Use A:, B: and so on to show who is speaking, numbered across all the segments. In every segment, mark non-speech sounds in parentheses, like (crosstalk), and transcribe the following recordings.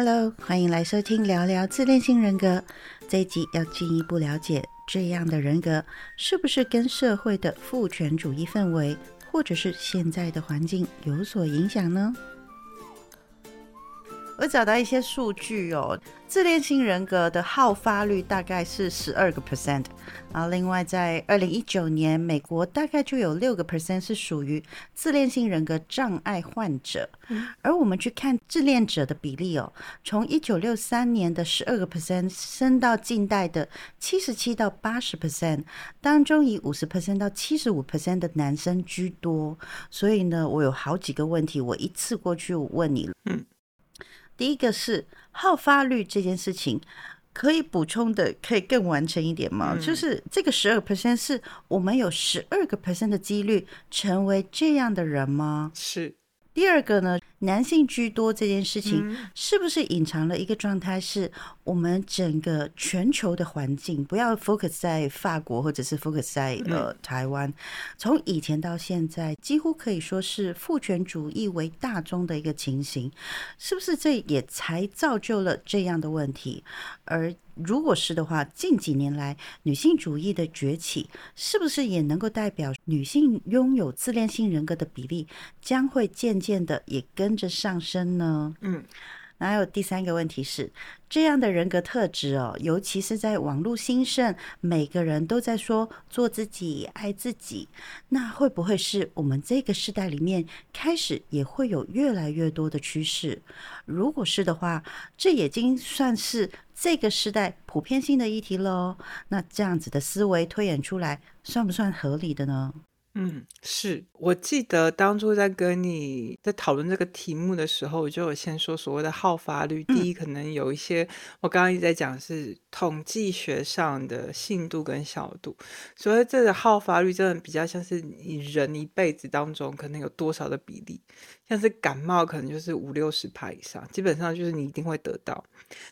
A: Hello，欢迎来收听聊聊自恋性人格。这一集要进一步了解这样的人格是不是跟社会的父权主义氛围，或者是现在的环境有所影响呢？我找到一些数据哦，自恋型人格的好发率大概是十二个 percent，然后另外在二零一九年，美国大概就有六个 percent 是属于自恋性人格障碍患者，而我们去看自恋者的比例哦，从一九六三年的十二个 percent 升到近代的七十七到八十 percent，当中以五十 percent 到七十五 percent 的男生居多，所以呢，我有好几个问题，我一次过去问你，嗯。第一个是好发率这件事情，可以补充的可以更完成一点吗？就是这个十二 percent 是我们有十二个 percent 的几率成为这样的人吗？
B: 是。
A: 第二个呢，男性居多这件事情，是不是隐藏了一个状态？是我们整个全球的环境，不要 focus 在法国或者是 focus 在呃台湾，从以前到现在，几乎可以说是父权主义为大宗的一个情形，是不是这也才造就了这样的问题？而如果是的话，近几年来女性主义的崛起，是不是也能够代表女性拥有自恋性人格的比例将会渐渐的也跟着上升呢？嗯。还有第三个问题是，这样的人格特质哦，尤其是在网络兴盛，每个人都在说做自己、爱自己，那会不会是我们这个时代里面开始也会有越来越多的趋势？如果是的话，这已经算是这个时代普遍性的议题喽。那这样子的思维推演出来，算不算合理的呢？
B: 嗯，是我记得当初在跟你在讨论这个题目的时候，我就有先说所谓的好发率。第一，可能有一些我刚刚一直在讲是统计学上的信度跟小度，所以这个好发率真的比较像是你人一辈子当中可能有多少的比例。像是感冒，可能就是五六十帕以上，基本上就是你一定会得到。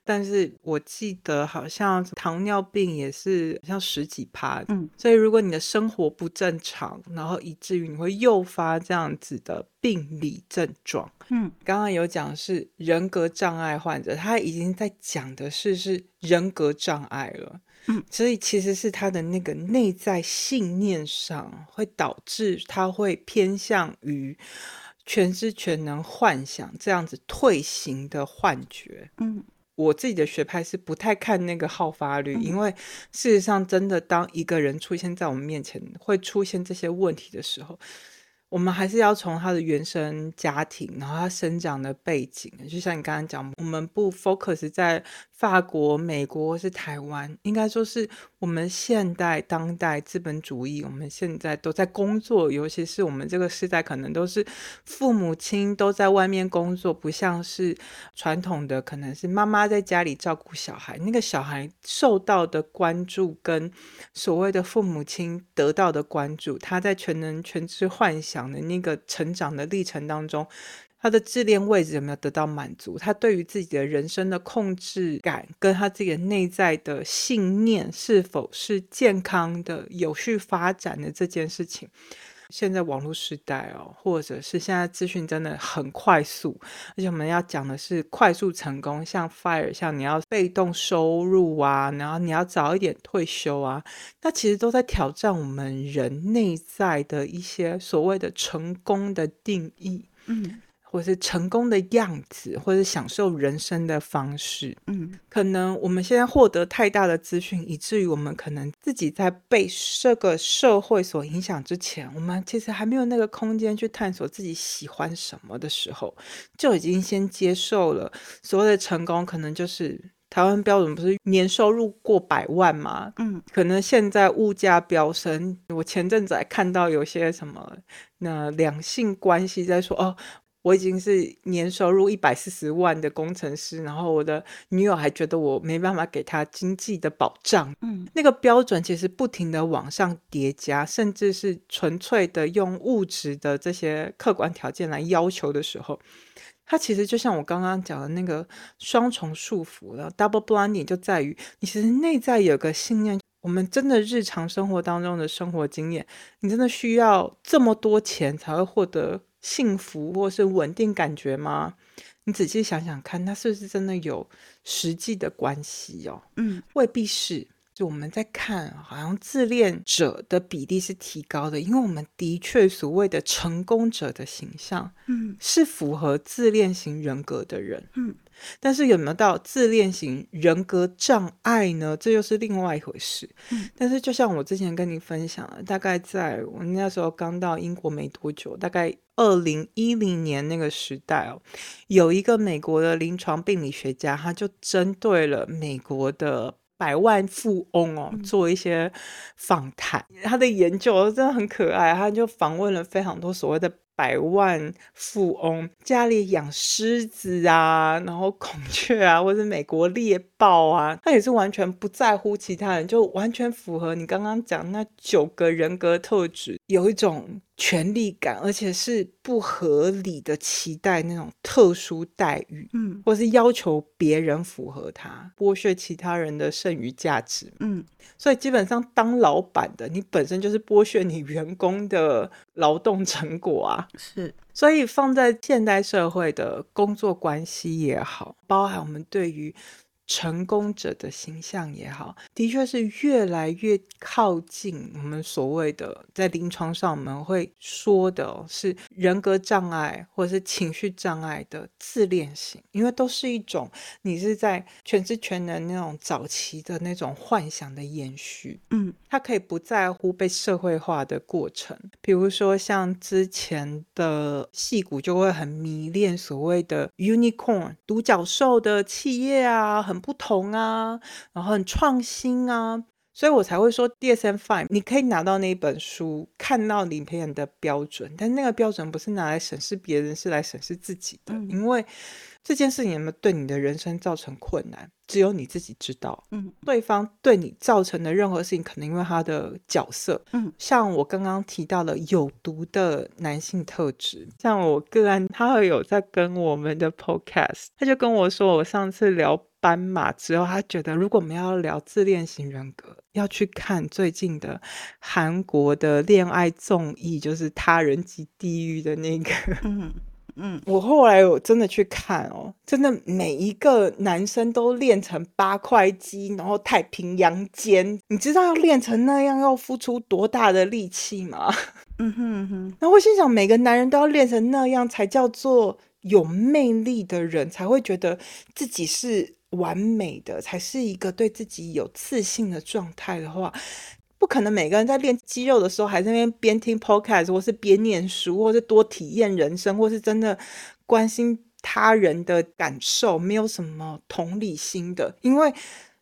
B: 但是我记得好像糖尿病也是像十几帕，嗯，所以如果你的生活不正常，然后以至于你会诱发这样子的病理症状，嗯，刚刚有讲是人格障碍患者，他已经在讲的是是人格障碍了，嗯，所以其实是他的那个内在信念上会导致他会偏向于。全知全能幻想这样子退行的幻觉，嗯，我自己的学派是不太看那个好发率，因为事实上，真的当一个人出现在我们面前，会出现这些问题的时候。我们还是要从他的原生家庭，然后他生长的背景，就像你刚刚讲，我们不 focus 在法国、美国或是台湾，应该说是我们现代当代资本主义，我们现在都在工作，尤其是我们这个时代，可能都是父母亲都在外面工作，不像是传统的，可能是妈妈在家里照顾小孩，那个小孩受到的关注跟所谓的父母亲得到的关注，他在全能全知幻想。讲的那个成长的历程当中，他的自恋位置有没有得到满足？他对于自己的人生的控制感，跟他自己的内在的信念是否是健康的、有序发展的这件事情。现在网络时代哦，或者是现在资讯真的很快速，而且我们要讲的是快速成功，像 fire，像你要被动收入啊，然后你要早一点退休啊，那其实都在挑战我们人内在的一些所谓的成功的定义。嗯。或是成功的样子，或者享受人生的方式，嗯，可能我们现在获得太大的资讯，以至于我们可能自己在被这个社会所影响之前，我们其实还没有那个空间去探索自己喜欢什么的时候，就已经先接受了所谓的成功，可能就是台湾标准不是年收入过百万吗？嗯，可能现在物价飙升，我前阵子还看到有些什么那两性关系在说哦。我已经是年收入一百四十万的工程师，然后我的女友还觉得我没办法给她经济的保障。嗯，那个标准其实不停的往上叠加，甚至是纯粹的用物质的这些客观条件来要求的时候，它其实就像我刚刚讲的那个双重束缚了。Double blinding 就在于你其实内在有个信念，我们真的日常生活当中的生活经验，你真的需要这么多钱才会获得。幸福或是稳定感觉吗？你仔细想想看，它是不是真的有实际的关系哦？
A: 嗯，
B: 未必是。就我们在看，好像自恋者的比例是提高的，因为我们的确所谓的成功者的形象，
A: 嗯，
B: 是符合自恋型人格的人，
A: 嗯。
B: 但是有没有到自恋型人格障碍呢？这又是另外一回事。
A: 嗯，
B: 但是就像我之前跟你分享的，大概在我那时候刚到英国没多久，大概二零一零年那个时代哦，有一个美国的临床病理学家，他就针对了美国的百万富翁哦做一些访谈。他的研究真的很可爱，他就访问了非常多所谓的。百万富翁家里养狮子啊，然后孔雀啊，或者美国猎豹啊，他也是完全不在乎其他人，就完全符合你刚刚讲那九个人格特质，有一种。权力感，而且是不合理的期待那种特殊待遇，
A: 嗯，
B: 或是要求别人符合他，剥削其他人的剩余价值，
A: 嗯，
B: 所以基本上当老板的，你本身就是剥削你员工的劳动成果啊，
A: 是，
B: 所以放在现代社会的工作关系也好，包含我们对于。成功者的形象也好，的确是越来越靠近我们所谓的在临床上我们会说的是人格障碍或者是情绪障碍的自恋型，因为都是一种你是在全知全能那种早期的那种幻想的延续。
A: 嗯，
B: 他可以不在乎被社会化的过程，比如说像之前的戏骨就会很迷恋所谓的 unicorn 独角兽的企业啊，很。不同啊，然后很创新啊，所以我才会说 DSM Five，你可以拿到那一本书，看到里面的标准，但那个标准不是拿来审视别人，是来审视自己的，因为。这件事情有没有对你的人生造成困难？只有你自己知道。
A: 嗯，
B: 对方对你造成的任何事情，可能因为他的角色。
A: 嗯，
B: 像我刚刚提到了有毒的男性特质，像我个案，他会有在跟我们的 podcast，他就跟我说，我上次聊斑马之后，他觉得如果我们要聊自恋型人格，要去看最近的韩国的恋爱综艺，就是《他人及地狱》的那个。
A: 嗯。嗯，
B: 我后来我真的去看哦，真的每一个男生都练成八块肌，然后太平洋肩，你知道要练成那样要付出多大的力气吗？(laughs)
A: 嗯哼哼。
B: 然后我心想，每个男人都要练成那样才叫做有魅力的人，才会觉得自己是完美的，才是一个对自己有自信的状态的话。不可能每个人在练肌肉的时候，还在那边边听 podcast，或是边念书，或是多体验人生，或是真的关心他人的感受，没有什么同理心的。因为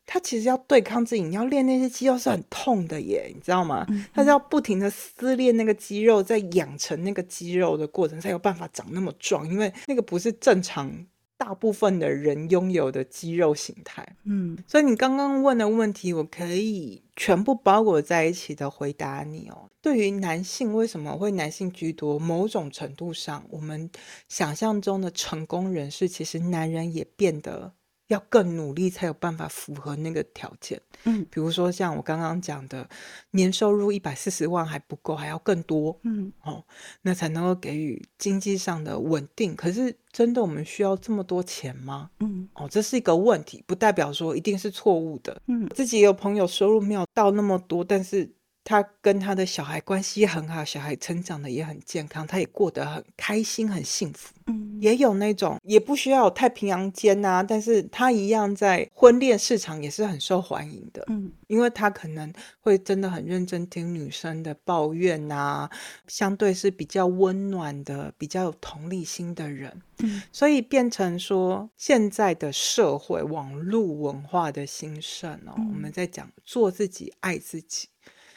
B: 他其实要对抗自己，你要练那些肌肉是很痛的耶，你知道吗？他是要不停的撕裂那个肌肉，在养成那个肌肉的过程，才有办法长那么壮。因为那个不是正常。大部分的人拥有的肌肉形态，
A: 嗯，
B: 所以你刚刚问的问题，我可以全部包裹在一起的回答你哦。对于男性，为什么会男性居多？某种程度上，我们想象中的成功人士，其实男人也变得。要更努力才有办法符合那个条件，
A: 嗯，
B: 比如说像我刚刚讲的，年收入一百四十万还不够，还要更多，
A: 嗯，
B: 哦，那才能够给予经济上的稳定。可是真的我们需要这么多钱吗？
A: 嗯，
B: 哦，这是一个问题，不代表说一定是错误的。
A: 嗯，
B: 自己也有朋友收入没有到那么多，但是。他跟他的小孩关系很好，小孩成长的也很健康，他也过得很开心、很幸福。
A: 嗯，
B: 也有那种也不需要有太平洋间啊，但是他一样在婚恋市场也是很受欢迎的。
A: 嗯，
B: 因为他可能会真的很认真听女生的抱怨啊，相对是比较温暖的、比较有同理心的人。
A: 嗯，
B: 所以变成说现在的社会网络文化的兴盛哦，我们在讲做自己、爱自己。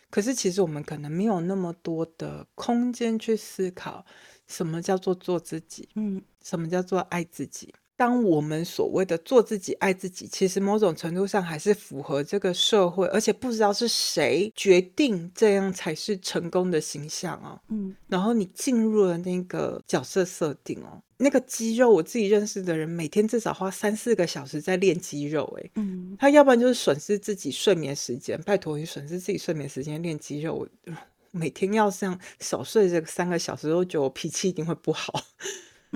B: 可是，其实我们可能没有那么多的空间去思考，什么叫做做自己，
A: 嗯，
B: 什么叫做爱自己。当我们所谓的做自己、爱自己，其实某种程度上还是符合这个社会，而且不知道是谁决定这样才是成功的形象哦。
A: 嗯，
B: 然后你进入了那个角色设定哦，那个肌肉，我自己认识的人，每天至少花三四个小时在练肌肉，诶，
A: 嗯，
B: 他要不然就是损失自己睡眠时间，拜托你损失自己睡眠时间练肌肉。每天要像少睡这三个小时，都觉得我脾气一定会不好。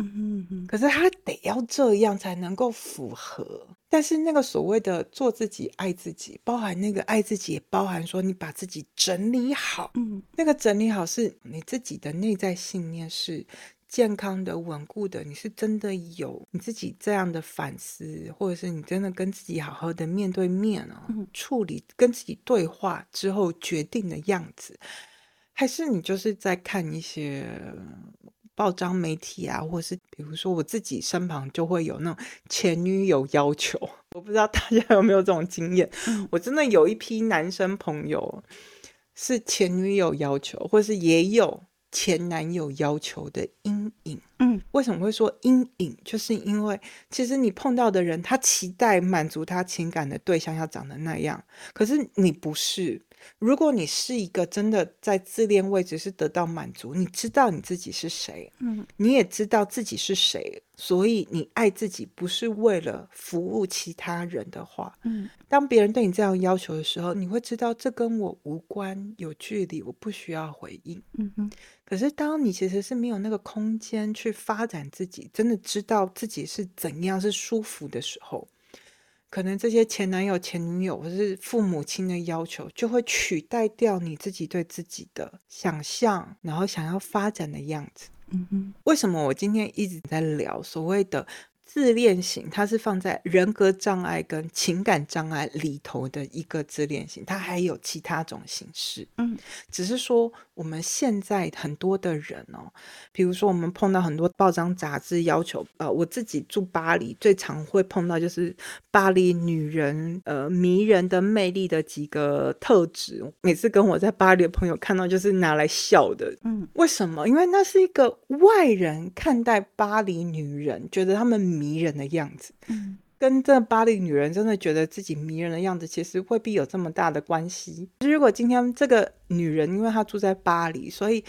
A: 嗯哼
B: 可是他得要这样才能够符合。但是那个所谓的做自己、爱自己，包含那个爱自己，也包含说你把自己整理好。
A: 嗯
B: 那个整理好是你自己的内在信念是健康的、稳固的，你是真的有你自己这样的反思，或者是你真的跟自己好好的面对面哦，
A: 嗯
B: 处理跟自己对话之后决定的样子，还是你就是在看一些报章媒体啊，或者是比如说我自己身旁就会有那种前女友要求，(laughs) 我不知道大家有没有这种经验。
A: 嗯
B: 我真的有一批男生朋友是前女友要求，或是也有前男友要求的阴影。
A: 嗯
B: 为什么会说阴影？就是因为其实你碰到的人，他期待满足他情感的对象要长得那样，可是你不是。如果你是一个真的在自恋位置是得到满足，你知道你自己是谁，
A: 嗯。
B: 你也知道自己是谁，所以你爱自己不是为了服务其他人的话，
A: 嗯。
B: 当别人对你这样要求的时候，你会知道这跟我无关，有距离，我不需要回应。
A: 嗯哼。
B: 可是，当你其实是没有那个空间去发展自己，真的知道自己是怎样是舒服的时候，可能这些前男友、前女友或是父母亲的要求，就会取代掉你自己对自己的想象，然后想要发展的样子。
A: 嗯哼
B: 为什么我今天一直在聊所谓的自恋型？它是放在人格障碍跟情感障碍里头的一个自恋型，它还有其他种形式。
A: 嗯
B: 只是说我们现在很多的人哦，比如说我们碰到很多报章杂志要求，呃，我自己住巴黎，最常会碰到就是巴黎女人呃迷人的魅力的几个特质，每次跟我在巴黎的朋友看到就是拿来笑的。
A: 嗯
B: 为什么？因为那是一个外人看待巴黎女人，觉得她们迷人的样子。
A: 嗯
B: 跟这巴黎女人真的觉得自己迷人的样子，其实未必有这么大的关系。如果今天这个女人，因为她住在巴黎，所以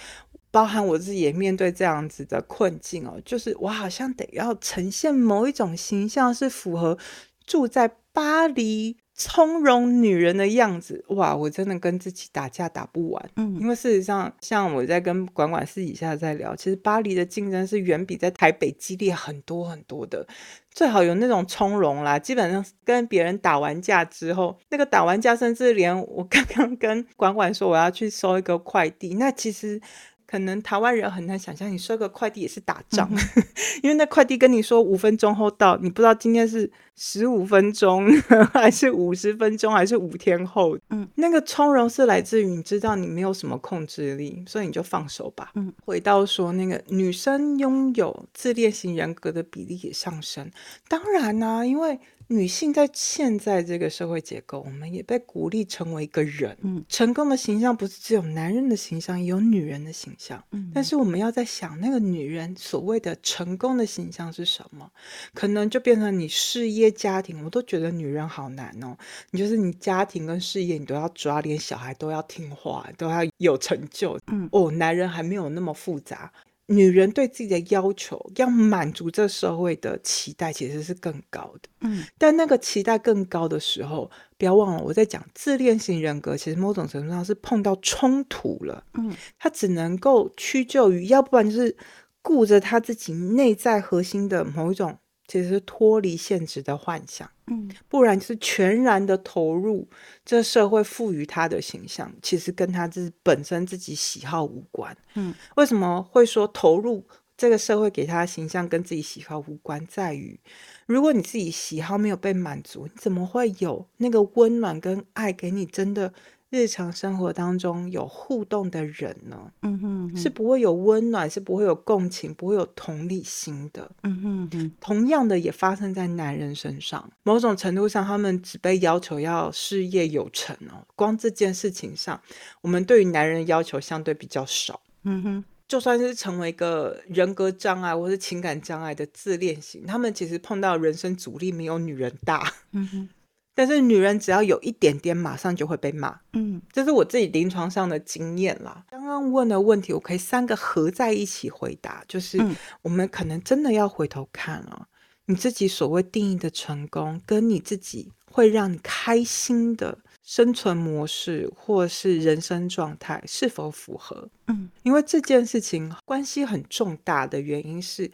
B: 包含我自己也面对这样子的困境哦，就是我好像得要呈现某一种形象，是符合住在巴黎从容女人的样子。哇，我真的跟自己打架打不完。
A: 嗯
B: 因为事实上，像我在跟管管私底下在聊，其实巴黎的竞争是远比在台北激烈很多很多的。最好有那种从容啦，基本上跟别人打完架之后，那个打完架，甚至连我刚刚跟管管说我要去收一个快递，那其实。可能台湾人很难想象，你收个快递也是打仗，(laughs) 因为那快递跟你说五分钟后到，你不知道今天是十五分钟，(laughs) 还是五十分钟，还是五天后。
A: 嗯，
B: 那个从容是来自于你知道你没有什么控制力，所以你就放手吧。
A: 嗯，
B: 回到说那个女生拥有自恋型人格的比例也上升，当然啦、因为女性在现在这个社会结构，我们也被鼓励成为一个人。
A: 嗯，
B: 成功的形象不是只有男人的形象，也有女人的形象。
A: 嗯
B: 但是我们要在想，那个女人所谓的成功的形象是什么？可能就变成你事业、家庭，我都觉得女人好难哦。你就是你家庭跟事业，你都要抓，连小孩都要听话，都要有成就。
A: 嗯
B: 哦，男人还没有那么复杂。女人对自己的要求，要满足这社会的期待，其实是更高的。
A: 嗯
B: 但那个期待更高的时候，不要忘了我在讲自恋型人格，其实某种程度上是碰到冲突了，
A: 嗯
B: 他只能够屈就于，要不然就是顾着他自己内在核心的某一种，其实是脱离现实的幻想。
A: 嗯
B: 不然就是全然的投入这社会赋予他的形象，其实跟他自本身自己喜好无关。
A: 嗯，
B: 为什么会说投入这个社会给他的形象跟自己喜好无关？在于，如果你自己喜好没有被满足，你怎么会有那个温暖跟爱给你真的日常生活当中有互动的人呢？
A: 嗯哼
B: 是不会有温暖，是不会有共情，不会有同理心的。
A: 嗯哼哼
B: 同样的也发生在男人身上，某种程度上，他们只被要求要事业有成哦。光这件事情上，我们对于男人的要求相对比较少。
A: 嗯哼
B: 就算是成为一个人格障碍或是情感障碍的自恋型，他们其实碰到人生阻力没有女人大，
A: 嗯哼
B: 但是女人只要有一点点，马上就会被骂。
A: 嗯
B: 这是我自己临床上的经验啦。刚刚问的问题，我可以三个合在一起回答，就是
A: 嗯
B: 我们可能真的要回头看哦，你自己所谓定义的成功，跟你自己会让你开心的生存模式或是人生状态是否符合。
A: 嗯，
B: 因为这件事情关系很重大的原因是，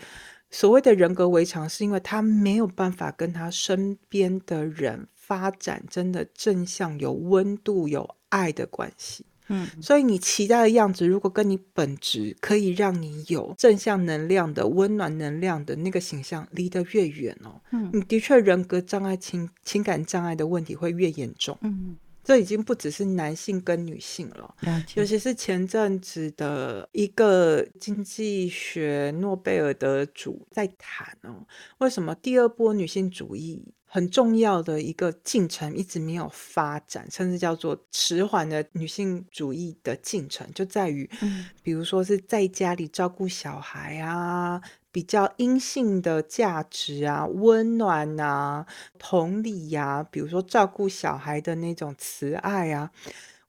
B: 所谓的人格围墙，是因为他没有办法跟他身边的人发展真的正向、有温度、有爱的关系。
A: 嗯，
B: 所以你期待的样子，如果跟你本质可以让你有正向能量的、温暖能量的那个形象离得越远哦，
A: 嗯
B: 你的确人格障碍、情情感障碍的问题会越严重。
A: 嗯，
B: 这已经不只是男性跟女性了。尤其是前阵子的一个经济学诺贝尔得主在谈哦，为什么第二波女性主义很重要的一个进程一直没有发展，甚至叫做迟缓的女性主义的进程，就在于，
A: 嗯。
B: 比如说是在家里照顾小孩啊。比较阴性的价值啊，温暖啊，同理呀、比如说照顾小孩的那种慈爱啊，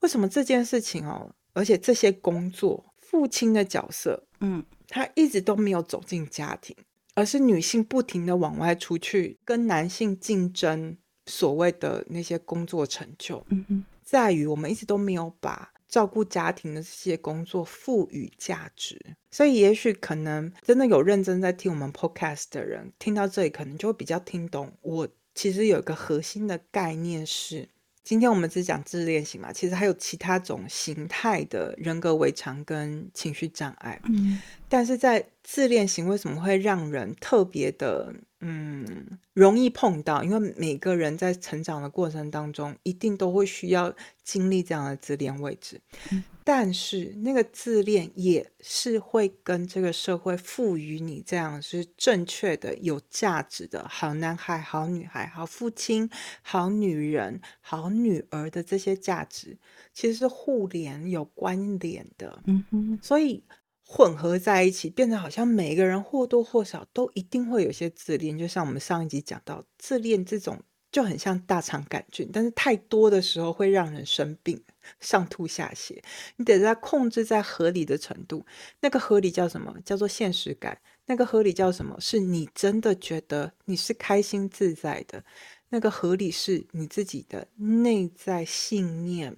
B: 为什么这件事情哦，而且这些工作，父亲的角色，
A: 嗯。
B: 他一直都没有走进家庭，而是女性不停的往外出去跟男性竞争所谓的那些工作成就，
A: 嗯嗯
B: 在于我们一直都没有把照顾家庭的这些工作赋予价值，所以也许可能真的有认真在听我们 podcast 的人，听到这里可能就会比较听懂。我其实有一个核心的概念是，今天我们只讲自恋型嘛，其实还有其他种形态的人格围墙跟情绪障碍。
A: 嗯
B: 但是在自恋型为什么会让人特别的嗯容易碰到？因为每个人在成长的过程当中，一定都会需要经历这样的自恋位置。
A: 嗯
B: 但是那个自恋也是会跟这个社会赋予你这样是正确的、有价值的好男孩、好女孩、好父亲、好女人、好女儿的这些价值，其实是互联有关联的。
A: 嗯哼
B: 所以混合在一起，变得好像每个人或多或少都一定会有些自恋。就像我们上一集讲到，自恋这种就很像大肠杆菌，但是太多的时候会让人生病，上吐下泻。你得在控制在合理的程度，那个合理叫什么？叫做现实感。那个合理叫什么？是你真的觉得你是开心自在的。那个合理是你自己的内在信念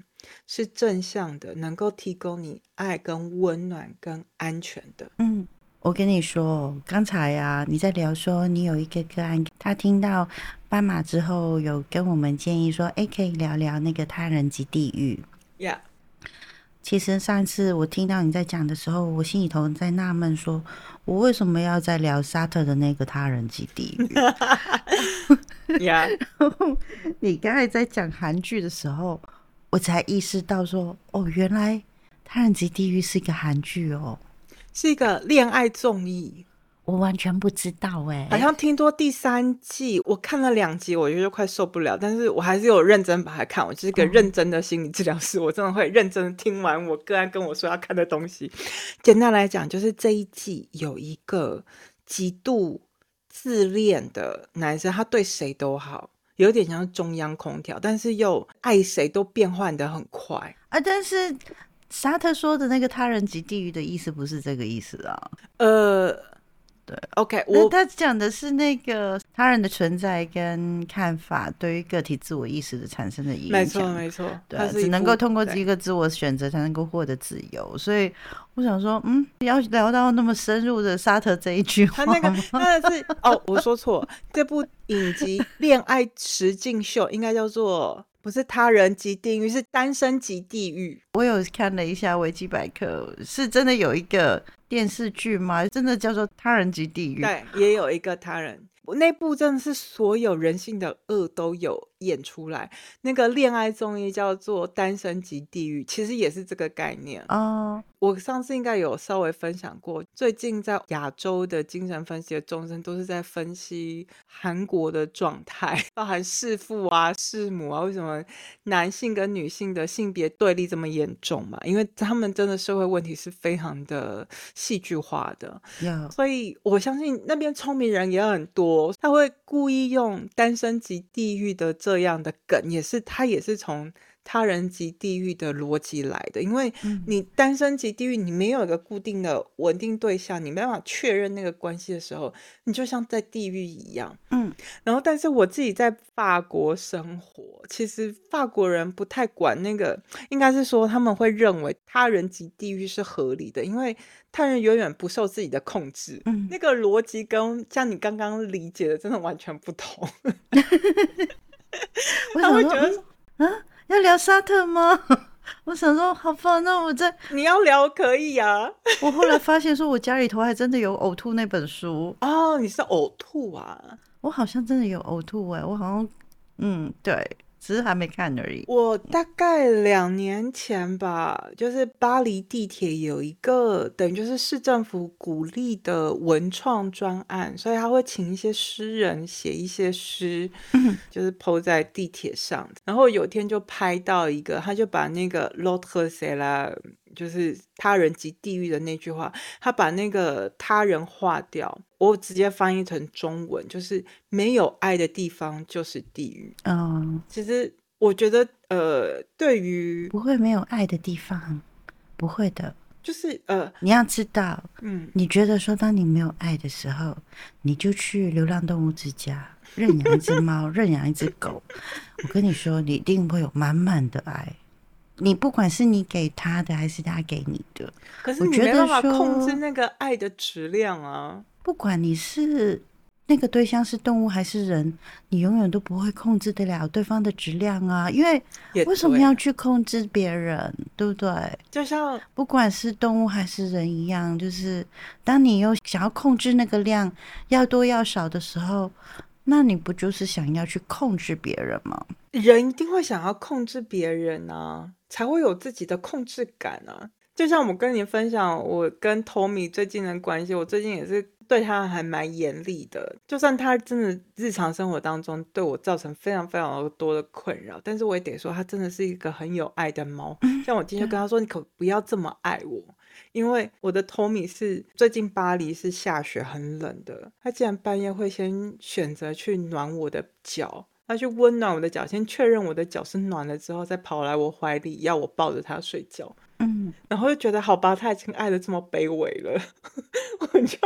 B: 是正向的，能够提供你爱、跟温暖、跟安全的。
A: 嗯，我跟你说，刚才啊，你在聊说你有一个个案，他听到斑马之后，有跟我们建议说，哎，可以聊聊那个他人及地狱。
B: 呀、
A: 其实上次我听到你在讲的时候，我心里头在纳闷，说我为什么要在聊沙特的那个他人及地狱？(laughs)
B: 呀，(laughs)
A: 你刚才在讲韩剧的时候，我才意识到说，哦，原来他人及地狱是一个韩剧哦，
B: 是一个恋爱综艺，
A: 我完全不知道哎、
B: 好像听多第三季，我看了两集，我觉得快受不了，但是我还是有认真把它看。我就是一个认真的心理治疗师，我真的会认真地听完我个案跟我说要看的东西。简单来讲，就是这一季有一个极度自恋的男生，他对谁都好，有点像中央空调，但是又爱谁都变换的很快。
A: 啊，但是沙特说的那个他人及地狱的意思不是这个意思啊。
B: 呃，
A: 对
B: ，OK，
A: 那
B: 我
A: 他讲的是那个他人的存在跟看法对于个体自我意识的产生的影响。
B: 没错没错，
A: 对只能够通过一个自我选择才能够获得自由。所以我想说，嗯，要聊到那么深入的沙特这一句话
B: 他那个
A: 吗
B: 那个是 (laughs) 哦，我说错，这部影集《恋爱实境秀》应该叫做不是他人即地狱，是单身即地狱。
A: 我有看了一下维基百科，是真的有一个电视剧吗？真的叫做《他人及地狱》？
B: 对，也有一个他人。那部真的是所有人性的恶都有演出来。那个恋爱综艺叫做《单身即地狱》，其实也是这个概念。
A: 哦，
B: 我上次应该有稍微分享过，最近在亚洲的精神分析的众生都是在分析韩国的状态，(laughs) 包含弑父啊、弑母啊，为什么男性跟女性的性别对立这么严重嘛？因为他们真的社会问题是非常的戏剧化的，
A: 有
B: 所以我相信那边聪明人也很多，他会故意用单身级地狱的这样的梗，也是他也是从他人及地狱的逻辑来的，因为
A: 嗯
B: 你单身及地狱，你没有一个固定的稳定对象，你没办法确认那个关系的时候，你就像在地狱一样。
A: 嗯
B: 然后，但是我自己在法国生活，其实法国人不太管那个，应该是说他们会认为他人及地狱是合理的，因为他人永远不受自己的控制。
A: 嗯，
B: 那个逻辑跟像你刚刚理解的真的完全不同。(laughs) 他会觉得
A: 嗯啊，要聊沙特吗？(laughs) 我想说，好吧，那我在
B: 你要聊可以啊。(laughs)
A: 我后来发现，说我家里头还真的有呕吐那本书，
B: 哦，你是呕吐啊？
A: 我好像真的有呕吐哎、我好像，嗯，对，只是还没看而已。
B: 我大概两年前吧，就是巴黎地铁有一个等于就是市政府鼓励的文创专案，所以他会请一些诗人写一些诗，就是 PO 在地铁上。然后有天就拍到一个，他就把那个 “l'autre c'est la”，就是他人即地狱的那句话，他把那个他人划掉，我直接翻译成中文，就是没有爱的地方就是地狱。
A: 嗯，
B: 其实我觉得，呃，对于
A: 不会没有爱的地方，不会的。
B: 就是呃，
A: 你要知道，
B: 嗯，
A: 你觉得说，当你没有爱的时候，你就去流浪动物之家认养一只猫，认养一只狗。我跟你说，你一定会有满满的爱。你不管是你给他的，还是他给你的，
B: 可是
A: 我觉得
B: 你没办法控制那个爱的质量啊。
A: 不管你是那个对象是动物还是人，你永远都不会控制得了对方的质量啊！因为为什么要去控制别人，对不对？
B: 就像
A: 不管是动物还是人一样，就是当你又想要控制那个量要多要少的时候，那你不就是想要去控制别人吗？
B: 人一定会想要控制别人啊，才会有自己的控制感啊。就像我跟你分享我跟 Tommy 最近的关系，我最近也是对他还蛮严厉的。就算他真的日常生活当中对我造成非常非常多的困扰，但是我也得说，他真的是一个很有爱的猫。像我今天就跟他说，你可不要这么爱我。因为我的 Tommy 是最近巴黎是下雪很冷的，他竟然半夜会先选择去暖我的脚，他去温暖我的脚，先确认我的脚是暖了之后，再跑来我怀里要我抱着他睡觉。
A: 嗯，
B: 然后就觉得好吧，他已经爱的这么卑微了，(laughs) 我就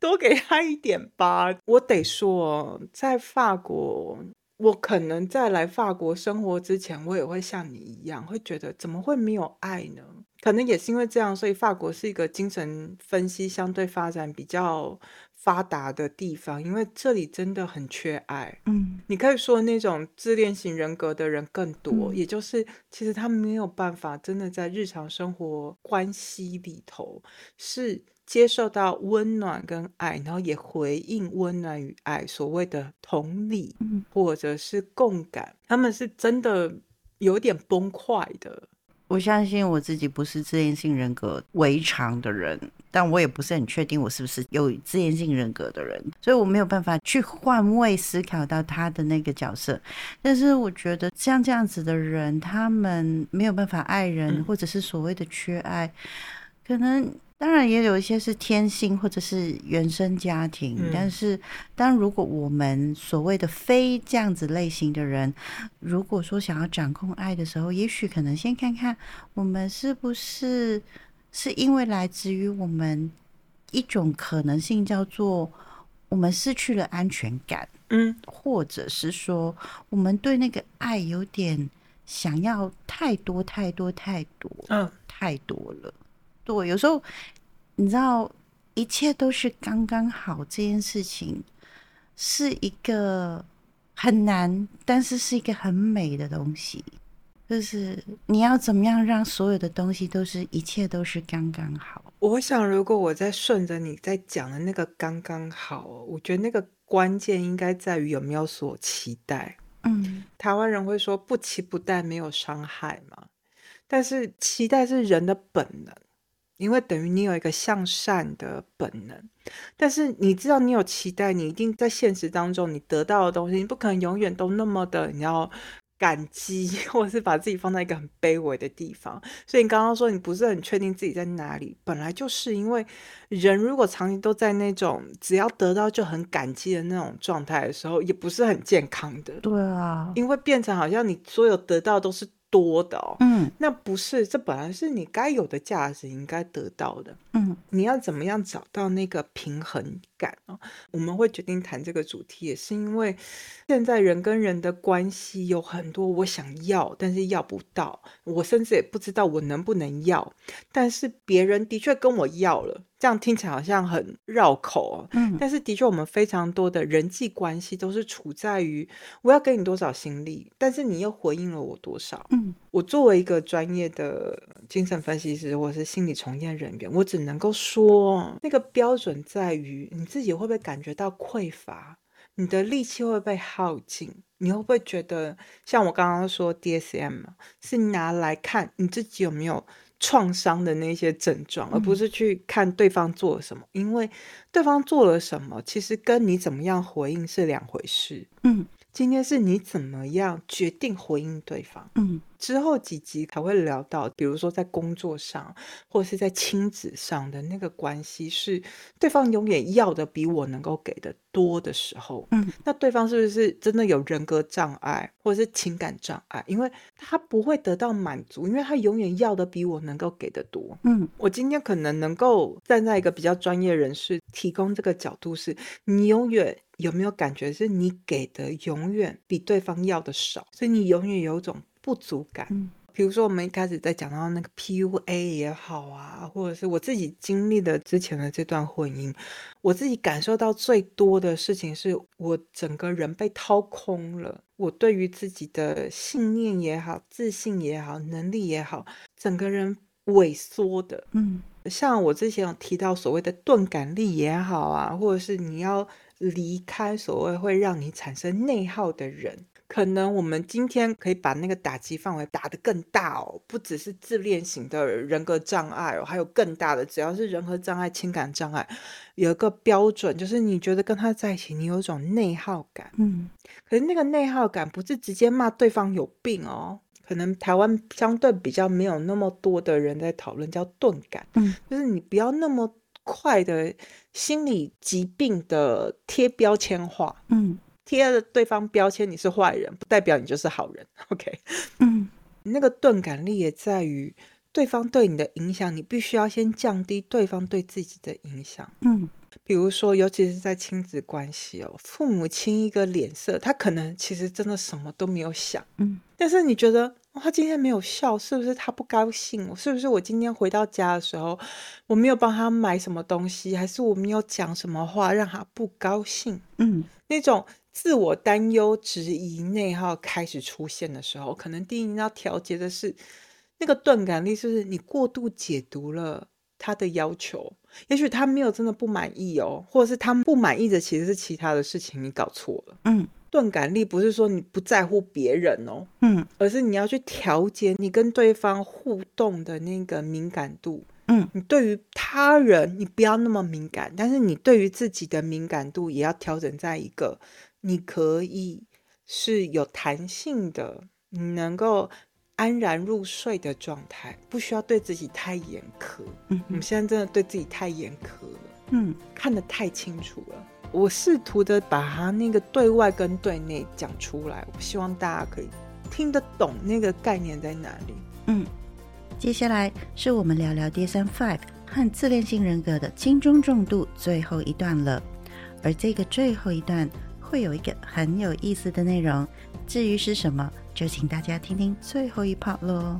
B: 多给他一点吧。我得说，在法国，我可能在来法国生活之前，我也会像你一样，会觉得怎么会没有爱呢？可能也是因为这样，所以法国是一个精神分析相对发展比较发达的地方，因为这里真的很缺爱。
A: 嗯，
B: 你可以说那种自恋型人格的人更多，
A: 嗯
B: 也就是其实他没有办法真的在日常生活关系里头是接受到温暖跟爱，然后也回应温暖与爱，所谓的同理
A: 嗯
B: 或者是共感，他们是真的有点崩溃的。
A: 我相信我自己不是自恋性人格为常的人，但我也不是很确定我是不是有自恋性人格的人，所以我没有办法去换位思考到他的那个角色。但是我觉得像这样子的人，他们没有办法爱人，
B: 嗯
A: 或者是所谓的缺爱，可能。当然也有一些是天性或者是原生家庭，
B: 嗯。
A: 但是当如果我们所谓的非这样子类型的人，如果说想要掌控爱的时候，也许可能先看看我们是不是是因为来自于我们一种可能性，叫做我们失去了安全感，
B: 嗯。
A: 或者是说我们对那个爱有点想要太多太多太多
B: 嗯，
A: 太多了。对，有时候你知道，一切都是刚刚好这件事情，是一个很难，但是是一个很美的东西。就是你要怎么样让所有的东西都是一切都是刚刚好。
B: 我想如果我在顺着你在讲的那个刚刚好，我觉得那个关键应该在于有没有所期待。
A: 嗯
B: 台湾人会说不期不待没有伤害嘛，但是期待是人的本能，因为等于你有一个向善的本能。但是你知道你有期待，你一定在现实当中你得到的东西，你不可能永远都那么的你要感激，(laughs) 或者是把自己放在一个很卑微的地方。所以你刚刚说你不是很确定自己在哪里，本来就是因为人如果长期都在那种只要得到就很感激的那种状态的时候，也不是很健康的。
A: 对啊，
B: 因为变成好像你所有得到都是多的哦。
A: 嗯
B: 那不是，这本来是你该有的价值，应该得到的。
A: 嗯
B: 你要怎么样找到那个平衡感哦？我们会决定谈这个主题，也是因为现在人跟人的关系有很多我想要，但是要不到，我甚至也不知道我能不能要，但是别人的确跟我要了，这样听起来好像很绕口哦。
A: 嗯
B: 但是的确，我们非常多的人际关系都是处在于我要给你多少心力，但是你又回应了我多少。
A: 嗯
B: 我作为一个专业的精神分析师或是心理从业人员，我只能够说，那个标准在于你自己会不会感觉到匮乏，你的力气会被耗尽，你会不会觉得像我刚刚说 DSM 是拿来看你自己有没有创伤的那些症状，而不是去看对方做了什么，因为对方做了什么，其实跟你怎么样回应是两回事。
A: 嗯
B: 今天是你怎么样决定回应对方。
A: 嗯
B: 之后几集才会聊到，比如说在工作上，或者是在亲子上的那个关系，是对方永远要的比我能够给的多的时候，
A: 嗯，
B: 那对方是不是真的有人格障碍或者是情感障碍？因为他不会得到满足，因为他永远要的比我能够给的多。
A: 嗯
B: 我今天可能能够站在一个比较专业人士提供这个角度是，你永远有没有感觉是你给的永远比对方要的少，所以你永远有一种不足感。
A: 嗯
B: 比如说，我们一开始在讲到那个 PUA 也好啊，或者是我自己经历的之前的这段婚姻，我自己感受到最多的事情是我整个人被掏空了。我对于自己的信念也好、自信也好、能力也好，整个人萎缩的。
A: 嗯
B: 像我之前有提到所谓的钝感力也好啊，或者是你要离开所谓会让你产生内耗的人，可能我们今天可以把那个打击范围打得更大哦，不只是自恋型的人格障碍哦，还有更大的，只要是人格障碍、情感障碍，有一个标准，就是你觉得跟他在一起，你有一种内耗感。
A: 嗯。
B: 可是那个内耗感不是直接骂对方有病哦，可能台湾相对比较没有那么多的人在讨论叫钝感，
A: 嗯。
B: 就是你不要那么快的心理疾病的贴标签化，
A: 嗯。
B: 贴了对方标签你是坏人，不代表你就是好人。OK，
A: 嗯。
B: 那个钝感力也在于对方对你的影响，你必须要先降低对方对自己的影响。
A: 嗯。
B: 比如说，尤其是在亲子关系哦，父母亲一个脸色，他可能其实真的什么都没有想，
A: 嗯。
B: 但是你觉得、哦他今天没有笑，是不是他不高兴？是不是我今天回到家的时候，我没有帮他买什么东西，还是我没有讲什么话让他不高兴？
A: 嗯
B: 那种自我担忧、质疑、内耗开始出现的时候，可能第一你要调节的是那个钝感力，是不是你过度解读了他的要求？也许他没有真的不满意哦，或者是他不满意的其实是其他的事情，你搞错了。
A: 嗯
B: 钝感力不是说你不在乎别人哦，
A: 嗯
B: 而是你要去调节你跟对方互动的那个敏感度。
A: 嗯
B: 你对于他人，你不要那么敏感，但是你对于自己的敏感度也要调整在一个你可以是有弹性的，你能够安然入睡的状态，不需要对自己太严苛。
A: 嗯
B: 我们现在真的对自己太严苛了，
A: 嗯
B: 看得太清楚了。我试图的把它那个对外跟对内讲出来，我希望大家可以听得懂那个概念在哪里。
A: 嗯。接下来是我们聊聊 DSM Five 和自恋性人格的轻中重度最后一段了，而这个最后一段会有一个很有意思的内容，至于是什么，就请大家听听最后一 part 喽。